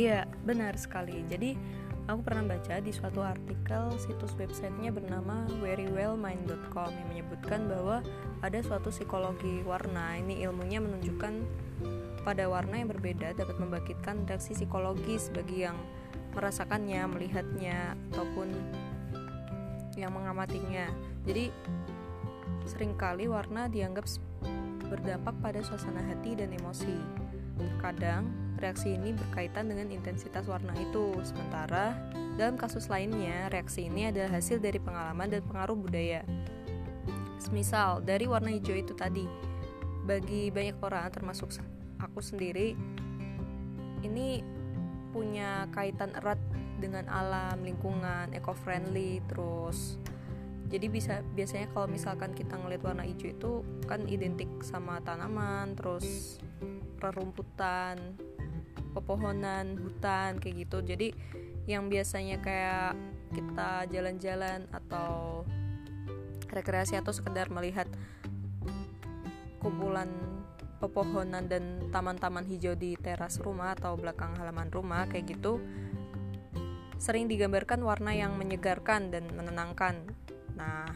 Iya, benar sekali. Jadi, aku pernah baca di suatu artikel situs websitenya bernama verywellmind.com yang menyebutkan bahwa ada suatu psikologi warna. Ini ilmunya menunjukkan pada warna yang berbeda dapat membangkitkan reaksi psikologis bagi yang merasakannya, melihatnya, ataupun yang mengamatinya. Jadi, sering kali warna dianggap berdampak pada suasana hati dan emosi. Kadang, reaksi ini berkaitan dengan intensitas warna itu, sementara dalam kasus lainnya, reaksi ini adalah hasil dari pengalaman dan pengaruh budaya. Semisal, dari warna hijau itu tadi, bagi banyak orang, termasuk aku sendiri, ini punya kaitan erat dengan alam, lingkungan, eco-friendly, terus jadi bisa biasanya kalau misalkan kita ngeliat warna hijau itu kan identik sama tanaman, terus rerumputan, pepohonan, hutan kayak gitu. Jadi yang biasanya kayak kita jalan-jalan atau rekreasi atau sekedar melihat kumpulan pepohonan dan taman-taman hijau di teras rumah atau belakang halaman rumah kayak gitu sering digambarkan warna yang menyegarkan dan menenangkan. Nah,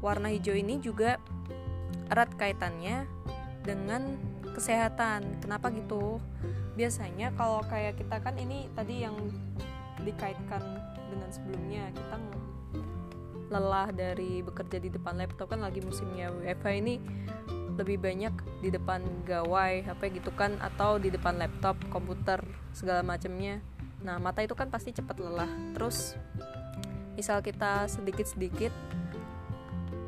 warna hijau ini juga erat kaitannya dengan kesehatan. Kenapa gitu? Biasanya kalau kayak kita kan ini tadi yang dikaitkan dengan sebelumnya kita lelah dari bekerja di depan laptop kan lagi musimnya WFH ini lebih banyak di depan gawai HP gitu kan atau di depan laptop komputer segala macamnya nah mata itu kan pasti cepat lelah. Terus misal kita sedikit-sedikit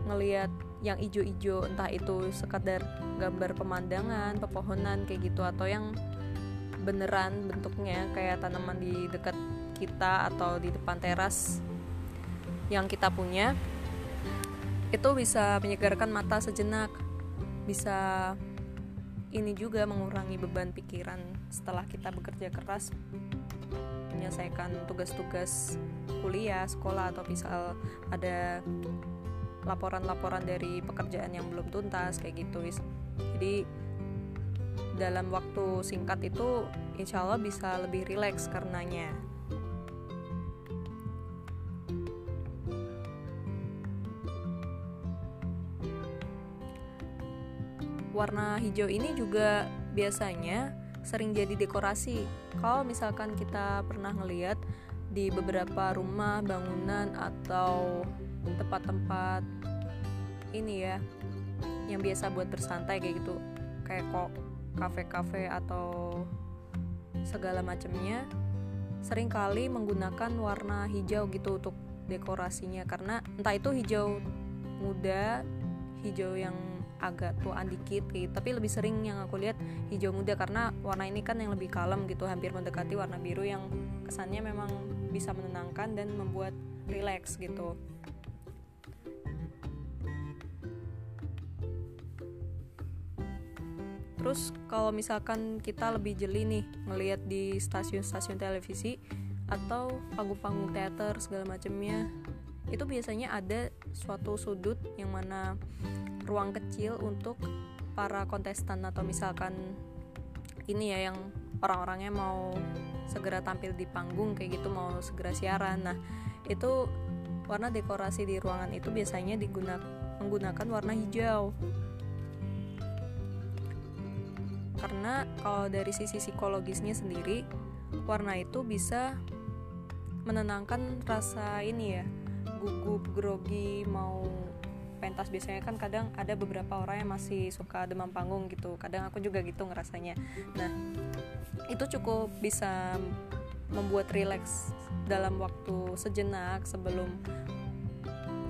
ngelihat yang ijo-ijo entah itu sekadar gambar pemandangan pepohonan kayak gitu atau yang beneran bentuknya kayak tanaman di dekat kita atau di depan teras yang kita punya itu bisa menyegarkan mata sejenak bisa ini juga mengurangi beban pikiran setelah kita bekerja keras menyelesaikan tugas-tugas kuliah, sekolah atau misal ada laporan-laporan dari pekerjaan yang belum tuntas kayak gitu jadi dalam waktu singkat itu insya Allah bisa lebih rileks karenanya warna hijau ini juga biasanya sering jadi dekorasi. Kalau misalkan kita pernah ngeliat di beberapa rumah, bangunan atau tempat-tempat ini ya yang biasa buat bersantai kayak gitu, kayak kok kafe-kafe atau segala macamnya sering kali menggunakan warna hijau gitu untuk dekorasinya karena entah itu hijau muda, hijau yang agak tuaan dikit gitu. Tapi lebih sering yang aku lihat hijau muda karena warna ini kan yang lebih kalem gitu hampir mendekati warna biru yang kesannya memang bisa menenangkan dan membuat relax gitu. Terus kalau misalkan kita lebih jeli nih melihat di stasiun-stasiun televisi atau panggung-panggung teater segala macamnya, itu biasanya ada suatu sudut yang mana ruang kecil untuk para kontestan atau misalkan ini ya yang orang-orangnya mau segera tampil di panggung kayak gitu mau segera siaran. Nah itu warna dekorasi di ruangan itu biasanya digunakan menggunakan warna hijau. Karena kalau dari sisi psikologisnya sendiri warna itu bisa menenangkan rasa ini ya gugup grogi mau pentas biasanya kan kadang ada beberapa orang yang masih suka demam panggung gitu. Kadang aku juga gitu ngerasanya. Nah itu cukup bisa membuat rileks dalam waktu sejenak sebelum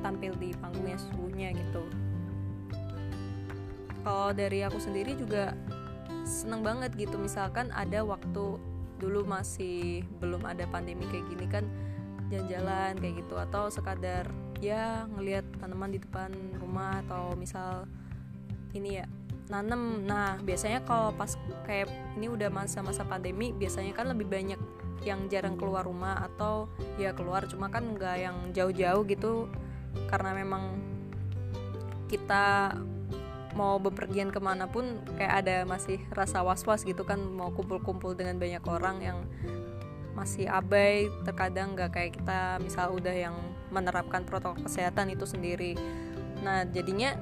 tampil di panggungnya sesungguhnya gitu. Kalau dari aku sendiri juga seneng banget gitu. Misalkan ada waktu dulu masih belum ada pandemi kayak gini kan jalan-jalan kayak gitu atau sekadar ya ngelihat tanaman di depan rumah atau misal ini ya nanem. Nah biasanya kalau pas kayak ini udah masa-masa pandemi biasanya kan lebih banyak yang jarang keluar rumah atau ya keluar cuma kan nggak yang jauh-jauh gitu. Karena memang kita mau bepergian ke mana pun kayak ada masih rasa was-was gitu kan mau kumpul-kumpul dengan banyak orang yang masih abai terkadang nggak kayak kita misal udah yang menerapkan protokol kesehatan itu sendiri. Nah jadinya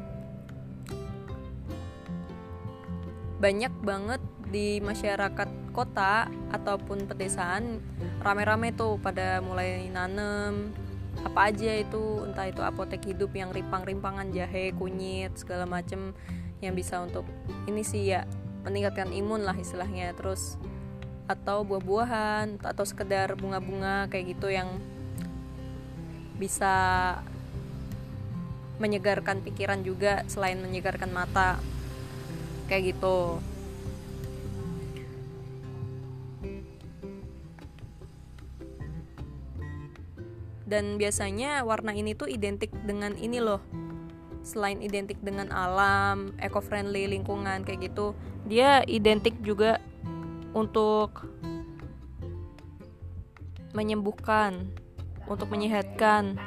banyak banget di masyarakat kota ataupun pedesaan rame-rame tuh pada mulai nanem apa aja itu entah itu apotek hidup yang rimpang-rimpangan jahe kunyit segala macem yang bisa untuk ini sih ya meningkatkan imun lah istilahnya. Terus atau buah-buahan atau sekedar bunga-bunga kayak gitu yang bisa menyegarkan pikiran juga selain menyegarkan mata kayak gitu. Dan biasanya warna ini tuh identik dengan ini loh. Selain identik dengan alam, eco-friendly lingkungan kayak gitu, dia identik juga untuk menyembuhkan, untuk menyehatkan,